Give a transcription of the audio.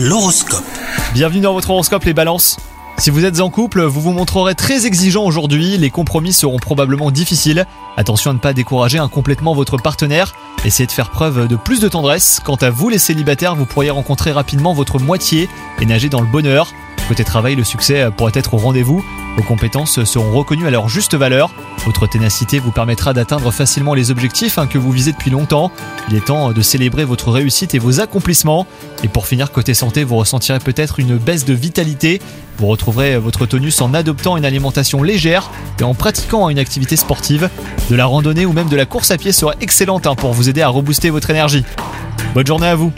L'horoscope. Bienvenue dans votre horoscope les balances. Si vous êtes en couple, vous vous montrerez très exigeant aujourd'hui, les compromis seront probablement difficiles. Attention à ne pas décourager incomplètement votre partenaire, essayez de faire preuve de plus de tendresse. Quant à vous les célibataires, vous pourriez rencontrer rapidement votre moitié et nager dans le bonheur. Côté travail, le succès pourrait être au rendez-vous. Vos compétences seront reconnues à leur juste valeur. Votre ténacité vous permettra d'atteindre facilement les objectifs hein, que vous visez depuis longtemps. Il est temps de célébrer votre réussite et vos accomplissements. Et pour finir, côté santé, vous ressentirez peut-être une baisse de vitalité. Vous retrouverez votre tonus en adoptant une alimentation légère et en pratiquant une activité sportive. De la randonnée ou même de la course à pied sera excellente hein, pour vous aider à rebooster votre énergie. Bonne journée à vous